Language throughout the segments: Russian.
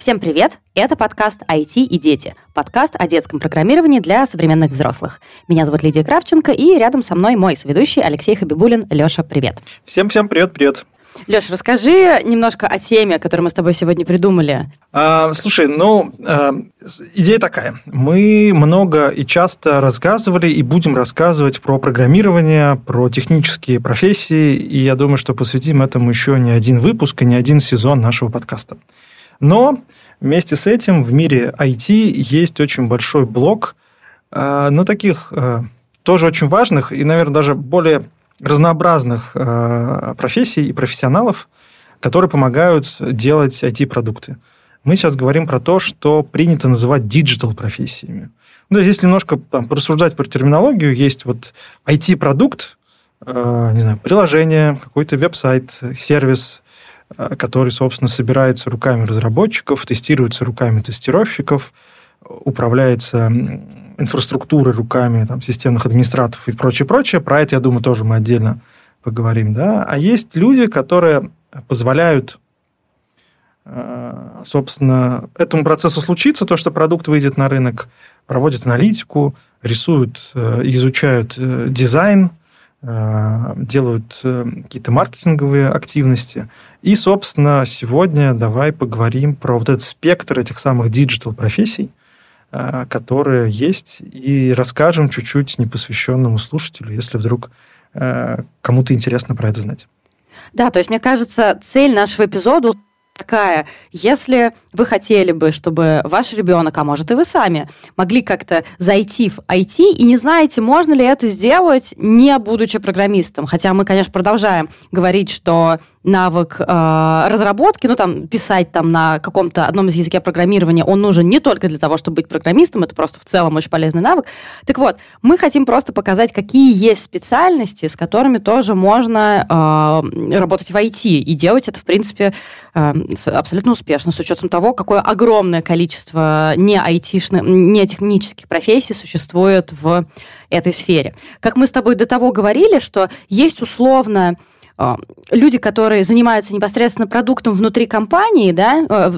Всем привет! Это подкаст IT и дети. Подкаст о детском программировании для современных взрослых. Меня зовут Лидия Кравченко, и рядом со мной мой соведущий Алексей Хабибулин. Леша, привет! Всем-всем привет-привет! Леш, расскажи немножко о теме, которую мы с тобой сегодня придумали. А, слушай, ну, а, идея такая. Мы много и часто рассказывали и будем рассказывать про программирование, про технические профессии, и я думаю, что посвятим этому еще не один выпуск и не один сезон нашего подкаста. Но вместе с этим в мире IT есть очень большой блок, э, ну, таких э, тоже очень важных и, наверное, даже более разнообразных э, профессий и профессионалов, которые помогают делать IT-продукты. Мы сейчас говорим про то, что принято называть диджитал-профессиями. Ну, если немножко там, порассуждать про терминологию, есть вот IT-продукт, не знаю, приложение, какой-то веб-сайт, сервис, Э, который, собственно, собирается руками разработчиков, тестируется руками тестировщиков, управляется инфраструктурой руками там, системных администраторов и прочее, прочее. Про это, я думаю, тоже мы отдельно поговорим. Да? А есть люди, которые позволяют э, собственно, этому процессу случиться, то, что продукт выйдет на рынок, проводят аналитику, рисуют, э, изучают дизайн, Э, делают э, какие-то маркетинговые активности. И, собственно, сегодня давай поговорим про вот этот спектр этих самых диджитал-профессий, э, которые есть, и расскажем чуть-чуть непосвященному слушателю, если вдруг кому-то интересно про это знать. Да, то есть, мне кажется, цель нашего эпизода такая, если вы хотели бы, чтобы ваш ребенок, а может и вы сами, могли как-то зайти в IT и не знаете, можно ли это сделать, не будучи программистом. Хотя мы, конечно, продолжаем говорить, что навык э, разработки, ну, там, писать там на каком-то одном из языке программирования, он нужен не только для того, чтобы быть программистом, это просто в целом очень полезный навык. Так вот, мы хотим просто показать, какие есть специальности, с которыми тоже можно э, работать в IT и делать это, в принципе, абсолютно успешно, с учетом того, какое огромное количество не айтишных, не технических профессий существует в этой сфере. Как мы с тобой до того говорили, что есть условно а, люди, которые занимаются непосредственно продуктом внутри компании, да, э,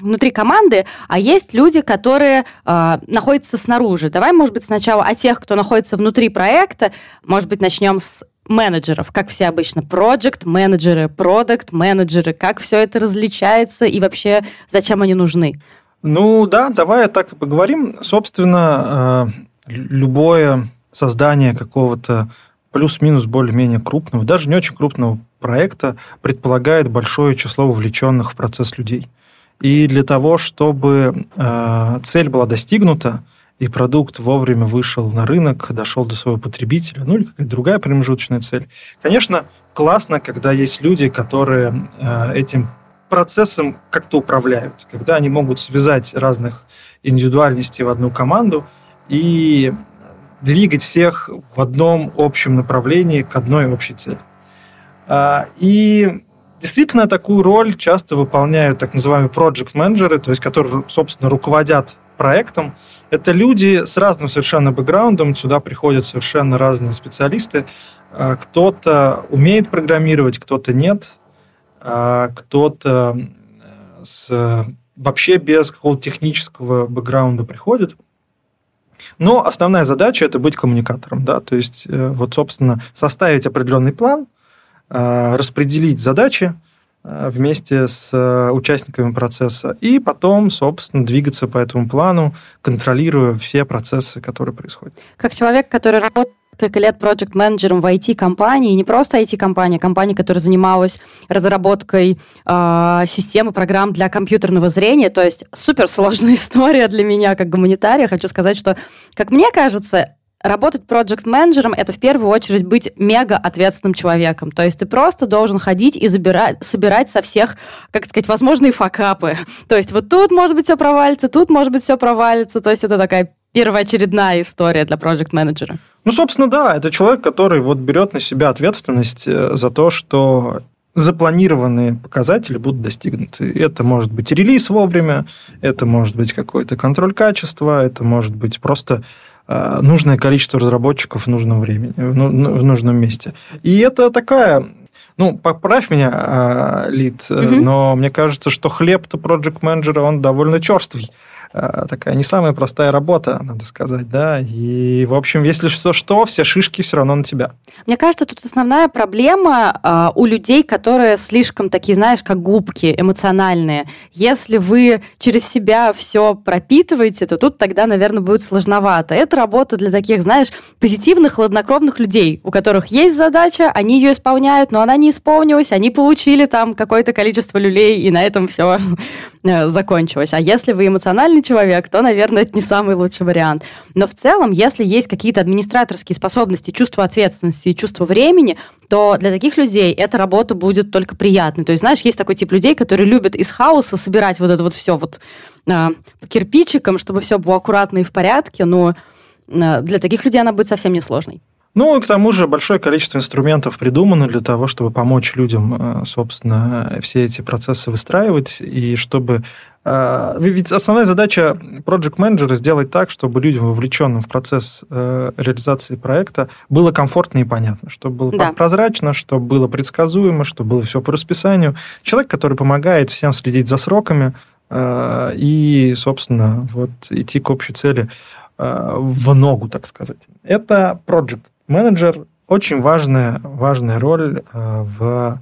внутри команды, а есть люди, которые э, находятся снаружи. Давай, может быть, сначала о тех, кто находится внутри проекта, может быть, начнем с менеджеров, как все обычно, проект менеджеры, продукт менеджеры, как все это различается и вообще зачем они нужны? Ну да, давай так и поговорим. Собственно, э, любое создание какого-то плюс-минус более-менее крупного, даже не очень крупного проекта предполагает большое число вовлеченных в процесс людей. И для того, чтобы э, цель была достигнута, и продукт вовремя вышел на рынок, дошел до своего потребителя, ну или какая-то другая промежуточная цель. Конечно, классно, когда есть люди, которые э, этим процессом как-то управляют, когда они могут связать разных индивидуальностей в одну команду и двигать всех в одном общем направлении к одной общей цели. А, и действительно такую роль часто выполняют так называемые project менеджеры то есть которые, собственно, руководят проектом. Это люди с разным совершенно бэкграундом, сюда приходят совершенно разные специалисты. А, кто-то умеет программировать, кто-то нет, а, кто-то с, вообще без какого-то технического бэкграунда приходит. Но основная задача – это быть коммуникатором. Да? То есть, э, вот, собственно, составить определенный план, э, распределить задачи вместе с участниками процесса и потом, собственно, двигаться по этому плану, контролируя все процессы, которые происходят. Как человек, который работает несколько лет проект-менеджером в IT-компании, не просто IT-компания, а компания, которая занималась разработкой э, системы программ для компьютерного зрения, то есть суперсложная история для меня как гуманитария. Хочу сказать, что, как мне кажется, Работать проект-менеджером – это в первую очередь быть мега ответственным человеком. То есть ты просто должен ходить и забирать, собирать со всех, как сказать, возможные факапы. То есть вот тут, может быть, все провалится, тут, может быть, все провалится. То есть это такая первоочередная история для проект-менеджера. Ну, собственно, да, это человек, который вот берет на себя ответственность э, за то, что запланированные показатели будут достигнуты. Это может быть релиз вовремя, это может быть какой-то контроль качества, это может быть просто нужное количество разработчиков в нужном времени, в нужном месте. И это такая Ну, поправь меня, а, Лид, угу. но мне кажется, что хлеб-то проект менеджера он довольно черствый. Э, такая не самая простая работа, надо сказать, да. И, в общем, если что-что, все шишки все равно на тебя. Мне кажется, тут основная проблема э, у людей, которые слишком такие, знаешь, как губки, эмоциональные. Если вы через себя все пропитываете, то тут тогда, наверное, будет сложновато. Это работа для таких, знаешь, позитивных, хладнокровных людей, у которых есть задача, они ее исполняют, но она не исполнилась, они получили там какое-то количество люлей, и на этом все э, закончилось. А если вы эмоциональный человек, то, наверное, это не самый лучший вариант. Но в целом, если есть какие-то администраторские способности, чувство ответственности и чувство времени, то для таких людей эта работа будет только приятной. То есть, знаешь, есть такой тип людей, которые любят из хаоса собирать вот это вот все вот э, по кирпичикам, чтобы все было аккуратно и в порядке, но э, для таких людей она будет совсем несложной. Ну, и к тому же большое количество инструментов придумано для того, чтобы помочь людям, э, собственно, все эти процессы выстраивать, и чтобы... Э, ведь основная задача project менеджера сделать так, чтобы людям, вовлеченным в процесс э, реализации проекта, было комфортно и понятно, чтобы было да. прозрачно, чтобы было предсказуемо, чтобы было все по расписанию. Человек, который помогает всем следить за сроками и, собственно, вот идти к общей цели в ногу, так сказать. Это project менеджер очень важная, важная роль э, в,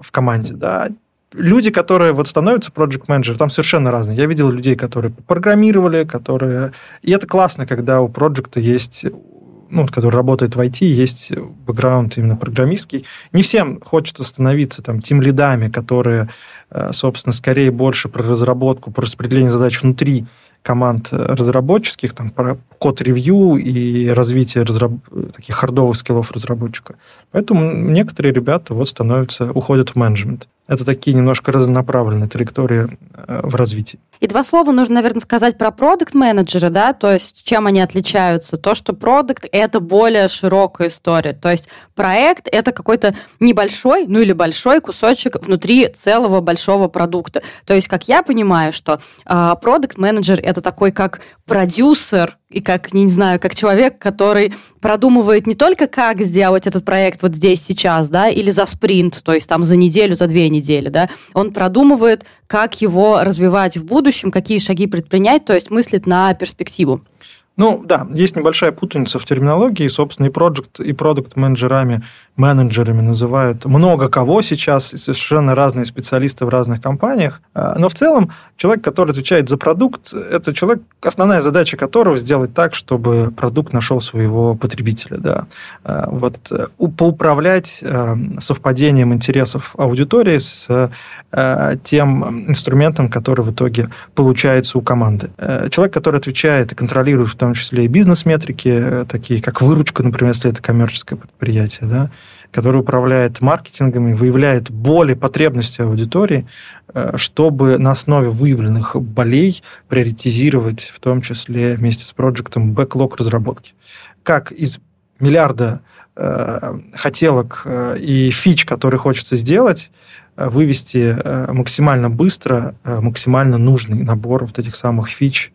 в команде. Да. Люди, которые вот становятся project менеджером там совершенно разные. Я видел людей, которые программировали, которые... И это классно, когда у проекта есть ну, который работает в IT, есть бэкграунд именно программистский. Не всем хочется становиться там тем лидами, которые, э, собственно, скорее больше про разработку, про распределение задач внутри команд э, разработческих, там, про код-ревью и развитие разраб... таких хардовых скиллов разработчика. Поэтому некоторые ребята вот становятся, уходят в менеджмент. Это такие немножко разнонаправленные траектории э, в развитии. И два слова нужно, наверное, сказать про продукт менеджера да, то есть чем они отличаются. То, что продукт это более широкая история. То есть проект – это какой-то небольшой, ну или большой кусочек внутри целого большого продукта. То есть, как я понимаю, что продукт менеджер это такой как продюсер и как, не знаю, как человек, который продумывает не только, как сделать этот проект вот здесь, сейчас, да, или за спринт, то есть там за неделю, за две недели, да, он продумывает, как его развивать в будущем, какие шаги предпринять, то есть мыслит на перспективу. Ну, да, есть небольшая путаница в терминологии, собственно, и проект, и продукт менеджерами менеджерами называют много кого сейчас, совершенно разные специалисты в разных компаниях. А, но в целом человек, который отвечает за продукт, это человек, основная задача которого сделать так, чтобы продукт нашел своего потребителя. Да. А, вот поуправлять э, совпадением интересов аудитории с тем инструментом, который в итоге получается у команды. Человек, который отвечает и контролирует том числе и бизнес-метрики, э, такие как выручка, например, если это коммерческое предприятие, да, который управляет маркетингом и выявляет боли, потребности аудитории, э, чтобы на основе выявленных болей приоритизировать, в том числе вместе с проектом, бэклог разработки. Как из миллиарда э, хотелок и фич, которые хочется сделать, вывести максимально быстро, максимально нужный набор вот этих самых фич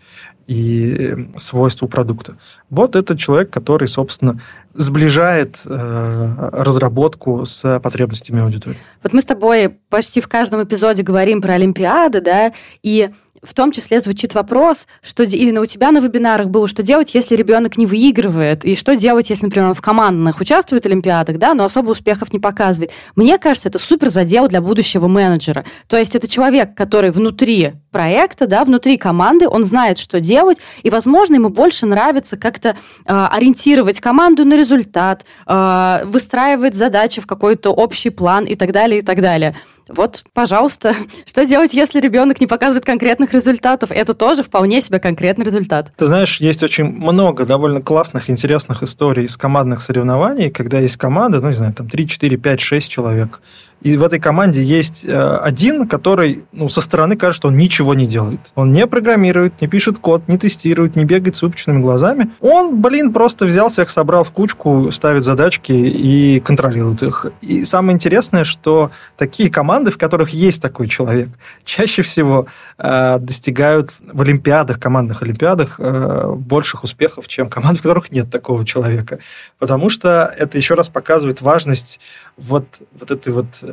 и эм, свойства продукта. Вот это человек, который, собственно, сближает э, разработку с потребностями аудитории. Вот мы с тобой почти в каждом эпизоде говорим про Олимпиады, да, и в том числе звучит вопрос, что и у тебя на вебинарах было, что делать, если ребенок не выигрывает, и что делать, если, например, он в командных участвует в Олимпиадах, да, но особо успехов не показывает. Мне кажется, это супер задел для будущего менеджера. То есть это человек, который внутри проекта, да, внутри команды, он знает, что делать, и, возможно, ему больше нравится как-то э, ориентировать команду на результат, э, выстраивать задачи в какой-то общий план и так далее, и так далее. Вот, пожалуйста, что делать, если ребенок не показывает конкретных результатов? Это тоже вполне себе конкретный результат. Ты знаешь, есть очень много довольно классных, интересных историй из командных соревнований, когда есть команда, ну, не знаю, там 3, 4, 5, 6 человек, и в этой команде есть э, один, который ну, со стороны кажется, что он ничего не делает. Он не программирует, не пишет код, не тестирует, не бегает с выпученными глазами. Он, блин, просто взял всех, собрал в кучку, ставит задачки и контролирует их. И самое интересное, что такие команды, в которых есть такой человек, чаще всего э, достигают в олимпиадах, командных олимпиадах, э, больших успехов, чем команды, в которых нет такого человека. Потому что это еще раз показывает важность вот, вот этой вот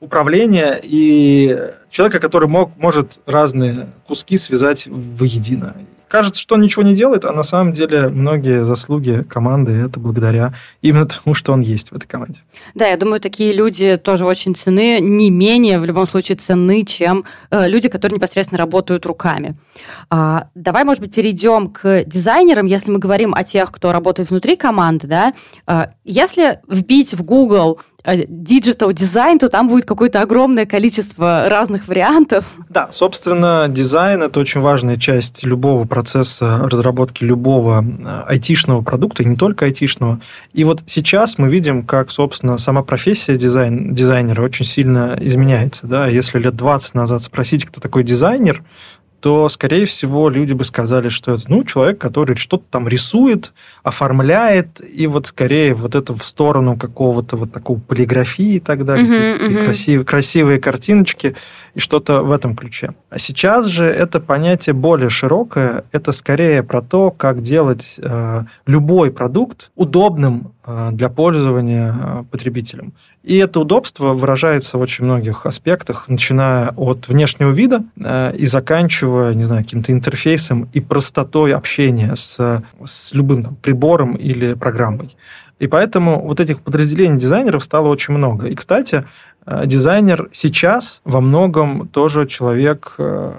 управления и человека, который мог, может разные куски связать воедино кажется, что он ничего не делает, а на самом деле многие заслуги команды это благодаря именно тому, что он есть в этой команде. Да, я думаю, такие люди тоже очень цены, не менее в любом случае цены, чем э, люди, которые непосредственно работают руками. А, давай, может быть, перейдем к дизайнерам, если мы говорим о тех, кто работает внутри команды, да. А, если вбить в Google Э, digital дизайн, то там будет какое-то огромное количество разных вариантов. Да, собственно, дизайн – это очень важная часть любого процесса разработки любого э, айтишного продукта, и не только айтишного. И вот сейчас мы видим, как, собственно, сама профессия дизайн, дизайнера очень сильно изменяется. Да? Если лет 20 назад спросить, кто такой дизайнер, то, скорее всего, люди бы сказали, что это ну, человек, который что-то там рисует, оформляет, и вот скорее вот это в сторону какого-то вот такого полиграфии и так далее, uh-huh, какие-то uh-huh. красивые, красивые картиночки и что-то в этом ключе. А сейчас же это понятие более широкое, это скорее про то, как делать э, любой продукт удобным для пользования э, потребителем. И это удобство выражается в очень многих аспектах, начиная от внешнего вида э, и заканчивая, не знаю, каким-то интерфейсом и простотой общения с, с любым там, прибором или программой. И поэтому вот этих подразделений дизайнеров стало очень много. И, кстати, э, дизайнер сейчас во многом тоже человек, э,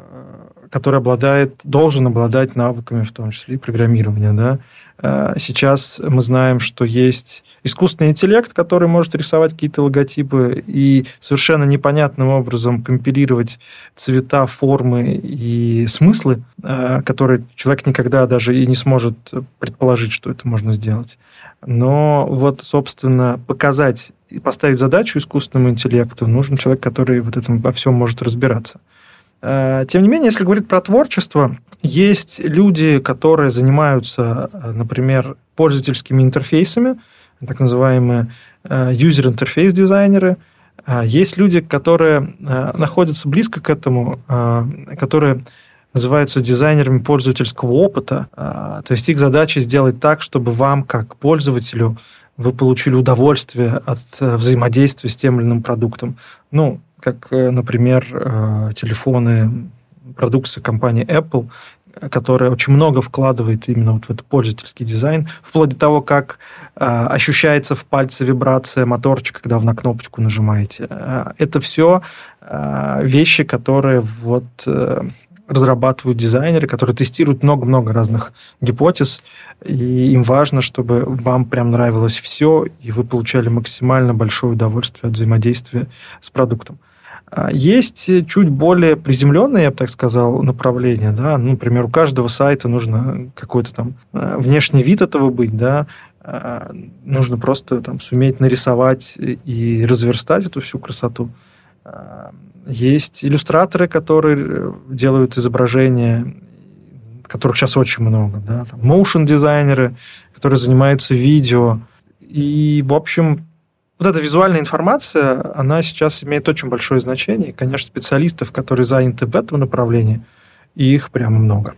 который обладает, должен обладать навыками, в том числе и программирования. Да? Э, сейчас мы знаем, что есть искусственный интеллект, который может рисовать какие-то логотипы и совершенно непонятным образом компилировать цвета, формы и смыслы, э, которые человек никогда даже и не сможет предположить, что это можно сделать. Но вот, собственно, показать и поставить задачу искусственному интеллекту нужен человек, который вот этом во всем может разбираться. Э, тем не менее, если говорить про творчество, есть люди, которые занимаются, э, например, пользовательскими интерфейсами, так называемые э, user-интерфейс дизайнеры. Есть люди, которые находятся близко к этому, которые называются дизайнерами пользовательского опыта. То есть их задача сделать так, чтобы вам, как пользователю, вы получили удовольствие от взаимодействия с тем или иным продуктом. Ну, как, э, например, э, телефоны продукции компании Apple, которая очень много вкладывает именно вот в этот пользовательский дизайн, вплоть до того, как э, ощущается в пальце вибрация моторчика, когда вы на кнопочку нажимаете. Это все вещи, которые вот разрабатывают дизайнеры, которые тестируют много-много разных гипотез, и им важно, чтобы вам прям нравилось все, и вы получали максимально большое удовольствие от взаимодействия с продуктом. А есть чуть более приземленные, я бы так сказал, направления. Да? Ну, например, у каждого сайта нужно какой-то там э, внешний вид этого быть, да, а, нужно просто там суметь нарисовать и разверстать эту всю красоту. А, есть иллюстраторы, которые делают изображения, которых сейчас очень много, да, там, motion дизайнеры, которые занимаются видео. И, в общем, вот эта визуальная информация, она сейчас имеет очень большое значение. Конечно, специалистов, которые заняты в этом направлении, их прямо много.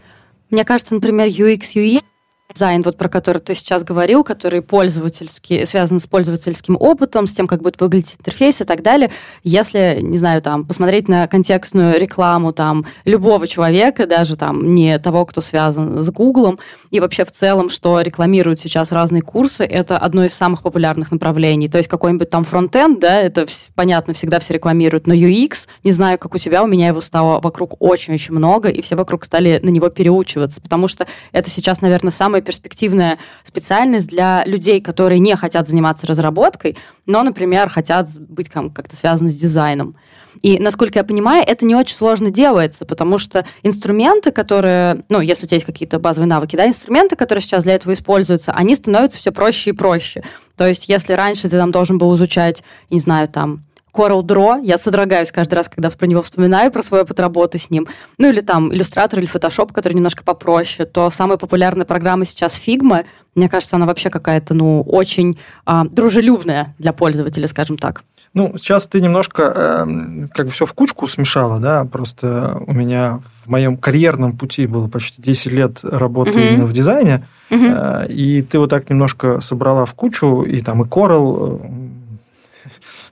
Мне кажется, например, UX, UI дизайн, вот про который ты сейчас говорил, который пользовательский, связан с пользовательским опытом, с тем, как будет выглядеть интерфейс и так далее. Если, не знаю, там, посмотреть на контекстную рекламу там любого человека, даже там не того, кто связан с Гуглом, и вообще в целом, что рекламируют сейчас разные курсы, это одно из самых популярных направлений. То есть какой-нибудь там фронтенд, да, это понятно, всегда все рекламируют, но UX, не знаю, как у тебя, у меня его стало вокруг очень-очень много, и все вокруг стали на него переучиваться, потому что это сейчас, наверное, самый перспективная специальность для людей, которые не хотят заниматься разработкой, но, например, хотят быть как-то связаны с дизайном. И, насколько я понимаю, это не очень сложно делается, потому что инструменты, которые, ну, если у тебя есть какие-то базовые навыки, да, инструменты, которые сейчас для этого используются, они становятся все проще и проще. То есть, если раньше ты там должен был изучать, не знаю, там, Coral Draw. Я содрогаюсь каждый раз, когда про него вспоминаю, про свой опыт работы с ним. Ну или там Illustrator или Photoshop, который немножко попроще. То самая популярная программа сейчас Figma. Мне кажется, она вообще какая-то, ну, очень а, дружелюбная для пользователя, скажем так. Ну, сейчас ты немножко э, как бы все в кучку смешала, да, просто у меня в моем карьерном пути было почти 10 лет работы mm-hmm. именно в дизайне, mm-hmm. э, и ты вот так немножко собрала в кучу, и там и Coral, э,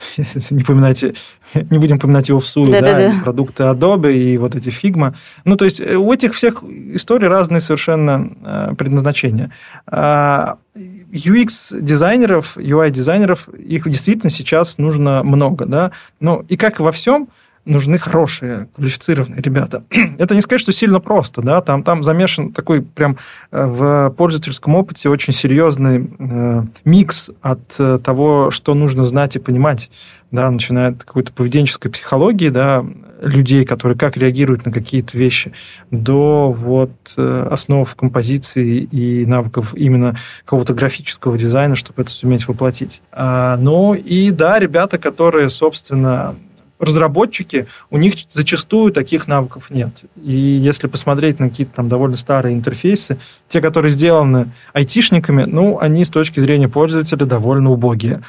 не поминайте, не будем поминать его в суе, да, да, да. продукты Adobe и вот эти Figma. Ну, то есть э, у этих всех историй разные совершенно э, предназначения. А, UX-дизайнеров, UI-дизайнеров, их действительно сейчас нужно много, да. Ну, и как во всем, нужны хорошие, квалифицированные ребята. Это не сказать, что сильно просто, да, там, там замешан такой прям э, в пользовательском опыте очень серьезный э, микс от э, того, что нужно знать и понимать, да, начиная от какой-то поведенческой психологии, да, людей, которые как реагируют на какие-то вещи, до вот э, основ композиции и навыков именно какого-то графического дизайна, чтобы это суметь воплотить. А, ну и да, ребята, которые, собственно, разработчики, у них зачастую таких навыков нет. И если посмотреть на какие-то там довольно старые интерфейсы, те, которые сделаны айтишниками, ну, они с точки зрения пользователя довольно убогие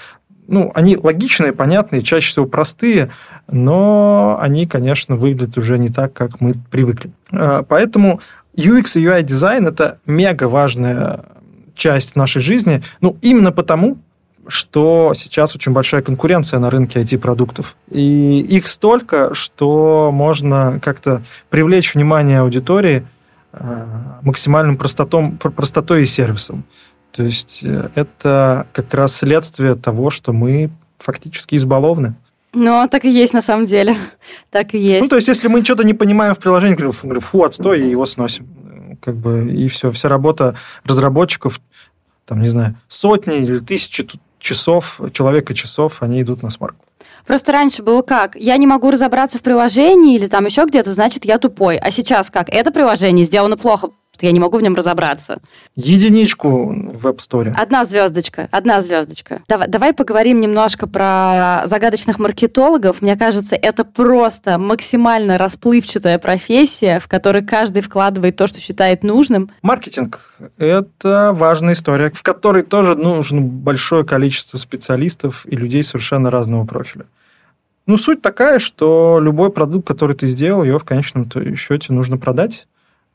ну, они логичные, понятные, чаще всего простые, но они, конечно, выглядят уже не так, как мы привыкли. А, поэтому UX и UI дизайн это мега важная часть нашей жизни, ну, именно потому, что сейчас очень большая конкуренция на рынке IT-продуктов. И их столько, что можно как-то привлечь внимание аудитории а, максимальным простотом, простотой и сервисом. То есть э, это как раз следствие того, что мы фактически избалованы. Ну, так и есть на самом деле. так и есть. Ну, то есть, если мы что-то не понимаем в приложении, говорим, фу, отстой, и его сносим. Как бы, и все. Вся работа разработчиков, там, не знаю, сотни или тысячи часов, человека часов, они идут на смарку. Просто раньше было как? Я не могу разобраться в приложении или там еще где-то, значит, я тупой. А сейчас как? Это приложение сделано плохо, я не могу в нем разобраться. Единичку в App Store. Одна звездочка, одна звездочка. Давай, давай поговорим немножко про загадочных маркетологов. Мне кажется, это просто максимально расплывчатая профессия, в которой каждый вкладывает то, что считает нужным. Маркетинг – это важная история, в которой тоже нужно большое количество специалистов и людей совершенно разного профиля. Ну, суть такая, что любой продукт, который ты сделал, его в конечном счете нужно продать.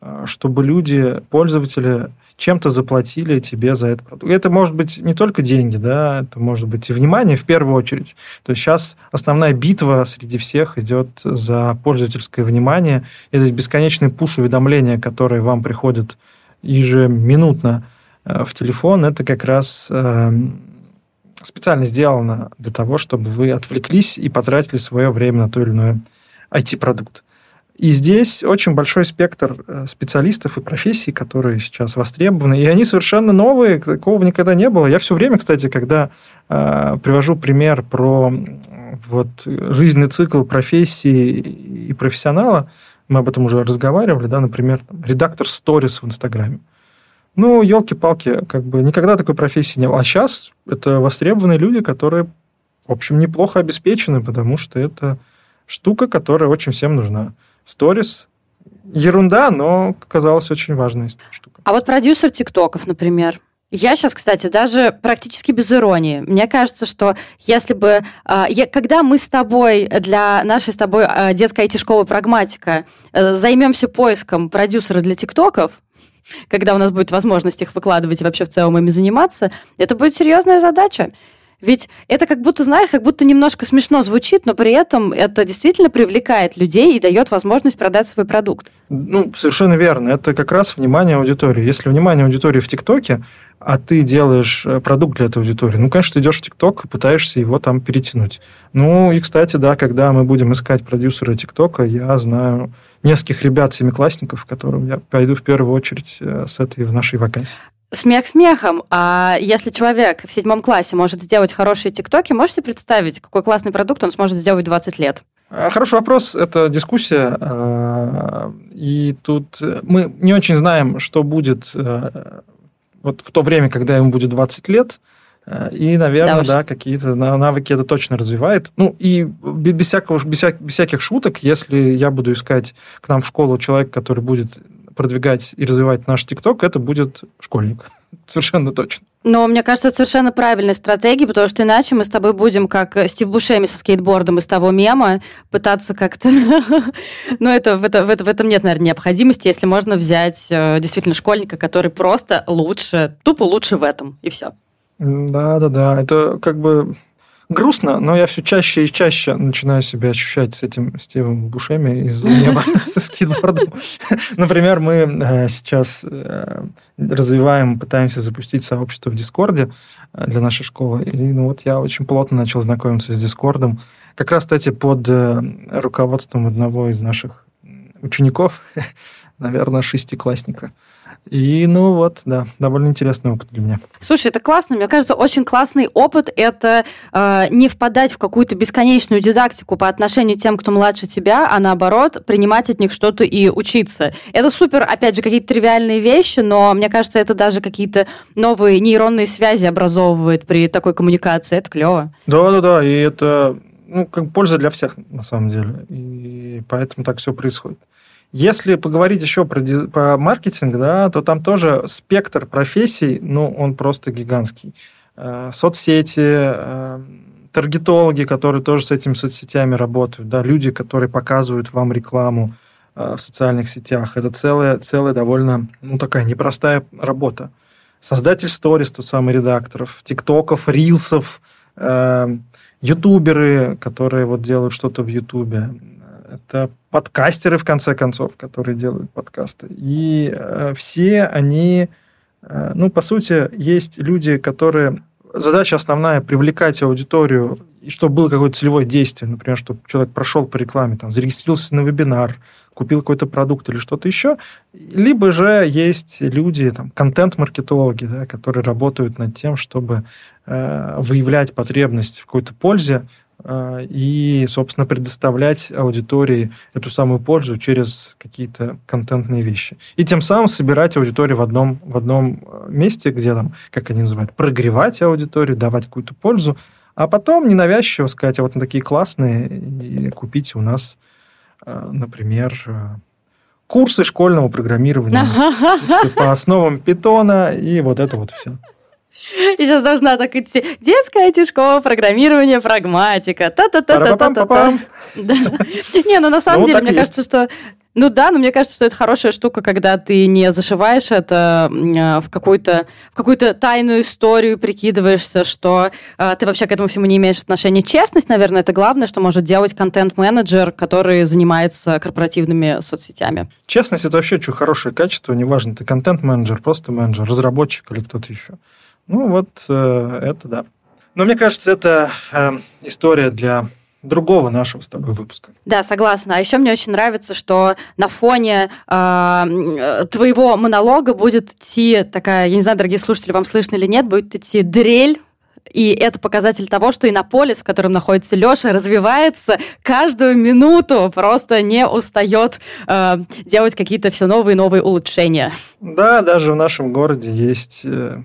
А, чтобы люди, пользователи, чем-то заплатили тебе за этот продукт. Это может быть не только деньги, да, это может быть и внимание в первую очередь. То есть сейчас основная битва среди всех идет за пользовательское внимание. Это бесконечные пуш-уведомления, которые вам приходят ежеминутно э, в телефон, это как раз э, специально сделано для того, чтобы вы отвлеклись и потратили свое время на то или иное IT-продукт. И здесь очень большой спектр э, специалистов и профессий, которые сейчас востребованы. И они совершенно новые, такого никогда не было. Я все время, кстати, когда э, привожу пример про вот, жизненный цикл профессии и профессионала, мы об этом уже разговаривали, да, например, там, редактор сторис в Инстаграме. Ну, елки-палки, как бы никогда такой профессии не было. А сейчас это востребованные люди, которые, в общем, неплохо обеспечены, потому что это штука, которая очень всем нужна. Сторис ерунда, но казалась очень важной штука. А вот продюсер ТикТоков, например, я сейчас, кстати, даже практически без иронии. Мне кажется, что если бы... Я, когда мы с тобой для нашей с тобой э, детской IT-школы «Прагматика» э, займемся поиском продюсера для ТикТоков, когда у нас будет возможность их выкладывать и вообще в целом ими заниматься, это будет серьезная задача. Ведь это как будто, знаешь, как будто немножко смешно звучит, но при этом это действительно привлекает людей и дает возможность продать свой продукт. Ну, совершенно верно. Это как раз внимание аудитории. Если внимание аудитории в ТикТоке, а ты делаешь э, продукт для этой аудитории, ну, конечно, ты идешь в ТикТок и пытаешься его там перетянуть. Ну, и, кстати, да, когда мы будем искать продюсера ТикТока, я знаю нескольких ребят, семиклассников, которым я пойду в первую очередь э, с этой в нашей вакансии. Смех смехом, а если человек в седьмом классе может сделать хорошие тиктоки, можете представить, какой классный продукт он сможет сделать 20 лет? А, хороший вопрос, это дискуссия, а, и тут мы не очень знаем, что будет э, вот в то время, когда ему будет 20 лет, Э, и, наверное, да, да какие-то навыки это точно развивает. Ну, и без, всякого, без, без всяких шуток, если я буду искать к нам в школу человека, который будет продвигать и развивать наш ТикТок, это будет школьник. Совершенно точно. Но мне кажется, это совершенно правильная стратегия, потому что иначе мы с тобой будем как Стив Бушеми со скейтбордом из того мема пытаться как-то... Но это, в, это, в, это, в этом нет, наверное, необходимости, если можно взять э, действительно школьника, который просто лучше, тупо лучше в этом, и все. Да-да-да, это как бы грустно, но я все чаще и чаще начинаю себя ощущать с этим Стивом Бушеми из неба со скейтбордом. Например, мы э, сейчас э, развиваем, пытаемся запустить сообщество в Дискорде э, для нашей школы. И ну вот я очень плотно начал знакомиться с Дискордом. Как раз, кстати, под руководством одного из наших учеников, наверное, шестиклассника. И, ну вот, да, довольно интересный опыт для меня. Слушай, это классно. Мне кажется, очень классный опыт – это э, не впадать в какую-то бесконечную дидактику по отношению к тем, кто младше тебя, а наоборот, принимать от них что-то и учиться. Это супер, опять же, какие-то тривиальные вещи, но мне кажется, это даже какие-то новые нейронные связи образовывает при такой коммуникации. Это клево. Да-да-да, и это ну, как польза для всех, на самом деле. И поэтому так все происходит. Если поговорить еще про, про маркетинг, да, то там тоже спектр профессий, ну, он просто гигантский. Э, соцсети, э, таргетологи, которые тоже с этими соцсетями работают, да, люди, которые показывают вам рекламу э, в социальных сетях. Это целая, целая довольно, ну, такая непростая работа. Создатель сторис, тот самый редакторов, тиктоков, рилсов, ютуберы, которые вот делают что-то в ютубе, это подкастеры, в конце концов, которые делают подкасты. И э, все они, э, ну, по сути, есть люди, которые... Задача основная – привлекать аудиторию, и чтобы было какое-то целевое действие, например, чтобы человек прошел по рекламе, там, зарегистрировался на вебинар, купил какой-то продукт или что-то еще. Либо же есть люди, там, контент-маркетологи, да, которые работают над тем, чтобы э, выявлять потребность в какой-то пользе, и, собственно, предоставлять аудитории эту самую пользу через какие-то контентные вещи. И тем самым собирать аудиторию в одном, в одном а, месте, где там, как они называют, прогревать аудиторию, давать какую-то пользу, а потом ненавязчиво сказать, а вот мы такие классные, и купите у нас, а, например, курсы школьного программирования по основам питона и вот это вот все. И сейчас должна так идти. Детская тишкова, программирование, прагматика. Та-та-та-та-та-та. Не, ну на самом ну, деле, мне кажется, что ну да, но мне кажется, что это хорошая штука, когда ты не зашиваешь это э, в какую-то в какую-то тайную историю, прикидываешься, что э, ты вообще к этому всему не имеешь отношения. Честность, наверное, это главное, что может делать контент-менеджер, который занимается корпоративными соцсетями. Честность – это вообще что хорошее качество, неважно, ты контент-менеджер, просто менеджер, разработчик или кто-то еще. Ну, вот э, это да. Но мне кажется, это э, история для другого нашего с тобой выпуска. Да, согласна. А еще мне очень нравится, что на фоне э, твоего монолога будет идти такая, я не знаю, дорогие слушатели, вам слышно или нет, будет идти дрель и это показатель того, что Иннополис, в котором находится Леша, развивается каждую минуту, просто не устает э, делать какие-то все новые и новые улучшения. Да, даже в нашем городе есть э,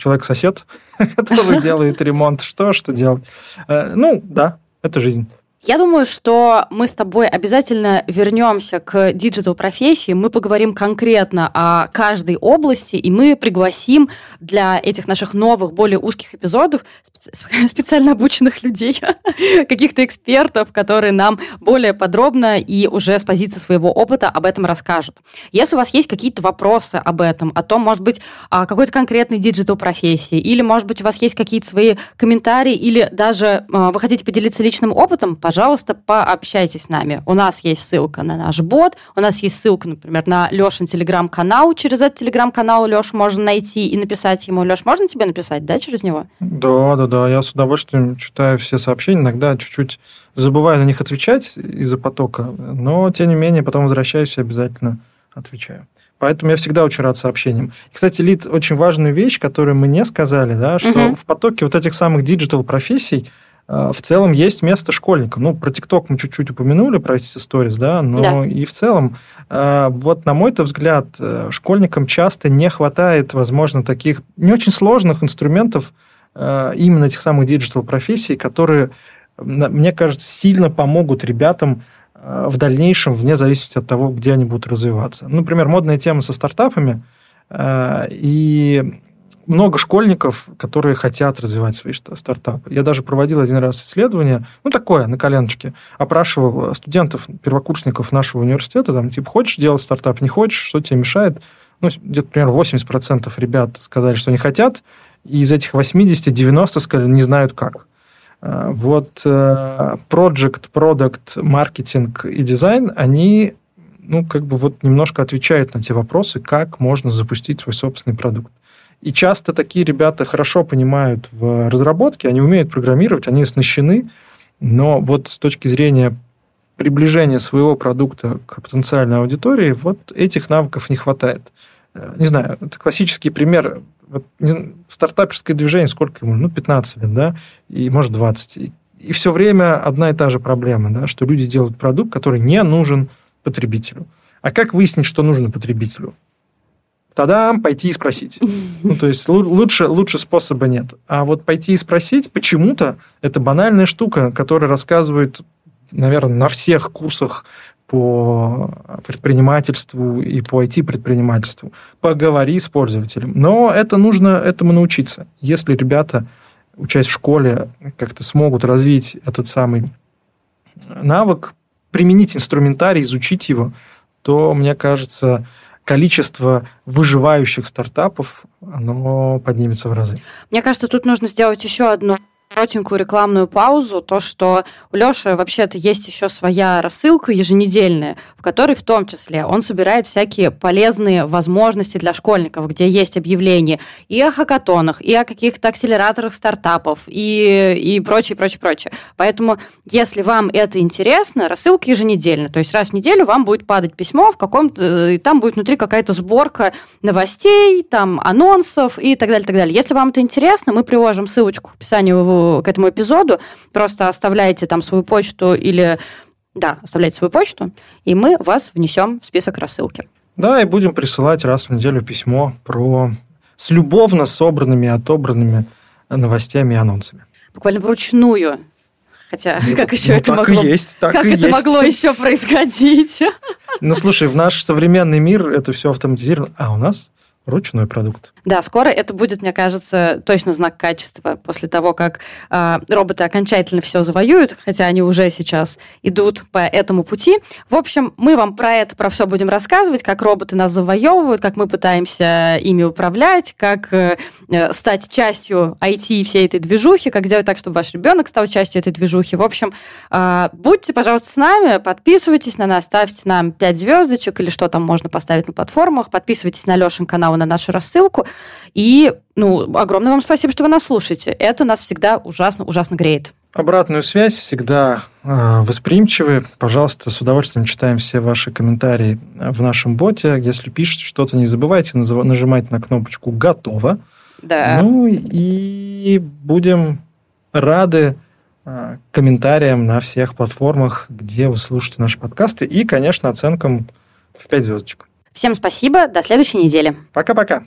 человек-сосед, который делает ремонт. Что, что делать? Э, ну, да, это жизнь. Я думаю, что мы с тобой обязательно вернемся к диджитал-профессии, мы поговорим конкретно о каждой области, и мы пригласим для этих наших новых, более узких эпизодов специально обученных людей, каких-то экспертов, которые нам более подробно и уже с позиции своего опыта об этом расскажут. Если у вас есть какие-то вопросы об этом, о том, может быть, какой-то конкретной диджитал-профессии, или, может быть, у вас есть какие-то свои комментарии, или даже а, вы хотите поделиться личным опытом, пожалуйста, пообщайтесь с нами. У нас есть ссылка на наш бот, у нас есть ссылка, например, на Лешин телеграм-канал. Через этот телеграм-канал Леш можно найти и написать ему. Леш, можно тебе написать, да, через него? Да, да, да. Я с удовольствием читаю все сообщения. Иногда чуть-чуть забываю на них отвечать из-за потока, но, тем не менее, потом возвращаюсь и обязательно отвечаю. Поэтому я всегда очень рад сообщениям. кстати, Лид, очень важную вещь, которую мы не сказали, да, что угу. в потоке вот этих самых диджитал профессий в целом есть место школьникам. Ну, про ТикТок мы чуть-чуть упомянули, про эти сторис, да, но да. и в целом, а, вот на мой взгляд, э, школьникам часто не хватает, возможно, таких не очень сложных инструментов э, именно этих самых digital-профессий, которые, мне кажется, сильно помогут ребятам в дальнейшем, вне зависимости от того, где они будут развиваться. Например, модная тема со стартапами, и много школьников, которые хотят развивать свои стартапы. Я даже проводил один раз исследование, ну, такое, на коленочке, опрашивал студентов, первокурсников нашего университета, там, типа, хочешь делать стартап, не хочешь, что тебе мешает? Ну, где-то примерно 80% ребят сказали, что не хотят, и из этих 80 90 сказали, не знают как. А, вот э, project, product, маркетинг и дизайн, они ну, как бы вот немножко отвечают на те вопросы, как можно запустить свой собственный продукт. И часто такие ребята хорошо понимают в разработке, они умеют программировать, они оснащены, но вот с точки зрения приближения своего продукта к потенциальной аудитории, вот этих навыков не хватает. Э, не знаю, это классический пример. Вот, в стартаперское движение сколько ему? Ну, 15 лет, да? И, может, 20. И, и все время одна и та же проблема, да, что люди делают продукт, который не нужен потребителю. А как выяснить, что нужно потребителю? Тогда пойти и спросить. Ну, то есть лучше, лучше способа нет. А вот пойти и спросить, почему-то это банальная штука, которая рассказывает, наверное, на всех курсах по предпринимательству и по IT-предпринимательству. Поговори с пользователем. Но это нужно этому научиться. Если ребята, учась в школе, как-то смогут развить этот самый навык, применить инструментарий, изучить его, то, мне кажется, количество выживающих стартапов, оно поднимется в разы. Мне кажется, тут нужно сделать еще одну коротенькую рекламную паузу, то, что у Лёши вообще-то есть еще своя рассылка еженедельная, в которой в том числе он собирает всякие полезные возможности для школьников, где есть объявления и о хакатонах, и о каких-то акселераторах стартапов, и, и прочее, прочее, прочее. Поэтому, если вам это интересно, рассылка еженедельно, то есть раз в неделю вам будет падать письмо в каком-то, и там будет внутри какая-то сборка новостей, там анонсов и так далее, так далее. Если вам это интересно, мы приложим ссылочку в описании к этому эпизоду, просто оставляете там свою почту или да, оставляйте свою почту, и мы вас внесем в список рассылки. Да, и будем присылать раз в неделю письмо про с любовно собранными, отобранными новостями и анонсами. Буквально вручную. Хотя, ну, как еще ну, это так могло... И есть, так как и это есть. могло еще происходить? Ну, слушай, в наш современный мир это все автоматизировано. А у нас ручной продукт. Да, скоро это будет, мне кажется, точно знак качества после того, как э, роботы окончательно все завоюют, хотя они уже сейчас идут по этому пути. В общем, мы вам про это, про все будем рассказывать, как роботы нас завоевывают, как мы пытаемся ими управлять, как э, стать частью IT и всей этой движухи, как сделать так, чтобы ваш ребенок стал частью этой движухи. В общем, э, будьте, пожалуйста, с нами, подписывайтесь на нас, ставьте нам 5 звездочек или что там можно поставить на платформах, подписывайтесь на Лешин канал и на нашу рассылку. И ну, огромное вам спасибо, что вы нас слушаете. Это нас всегда ужасно, ужасно греет. Обратную связь всегда э, восприимчивы. Пожалуйста, с удовольствием читаем все ваши комментарии в нашем боте. Если пишете что-то, не забывайте нажимать на кнопочку «Готово». Да. Ну и будем рады э, комментариям на всех платформах, где вы слушаете наши подкасты, и, конечно, оценкам в 5 звездочек. Всем спасибо, до следующей недели. Пока-пока.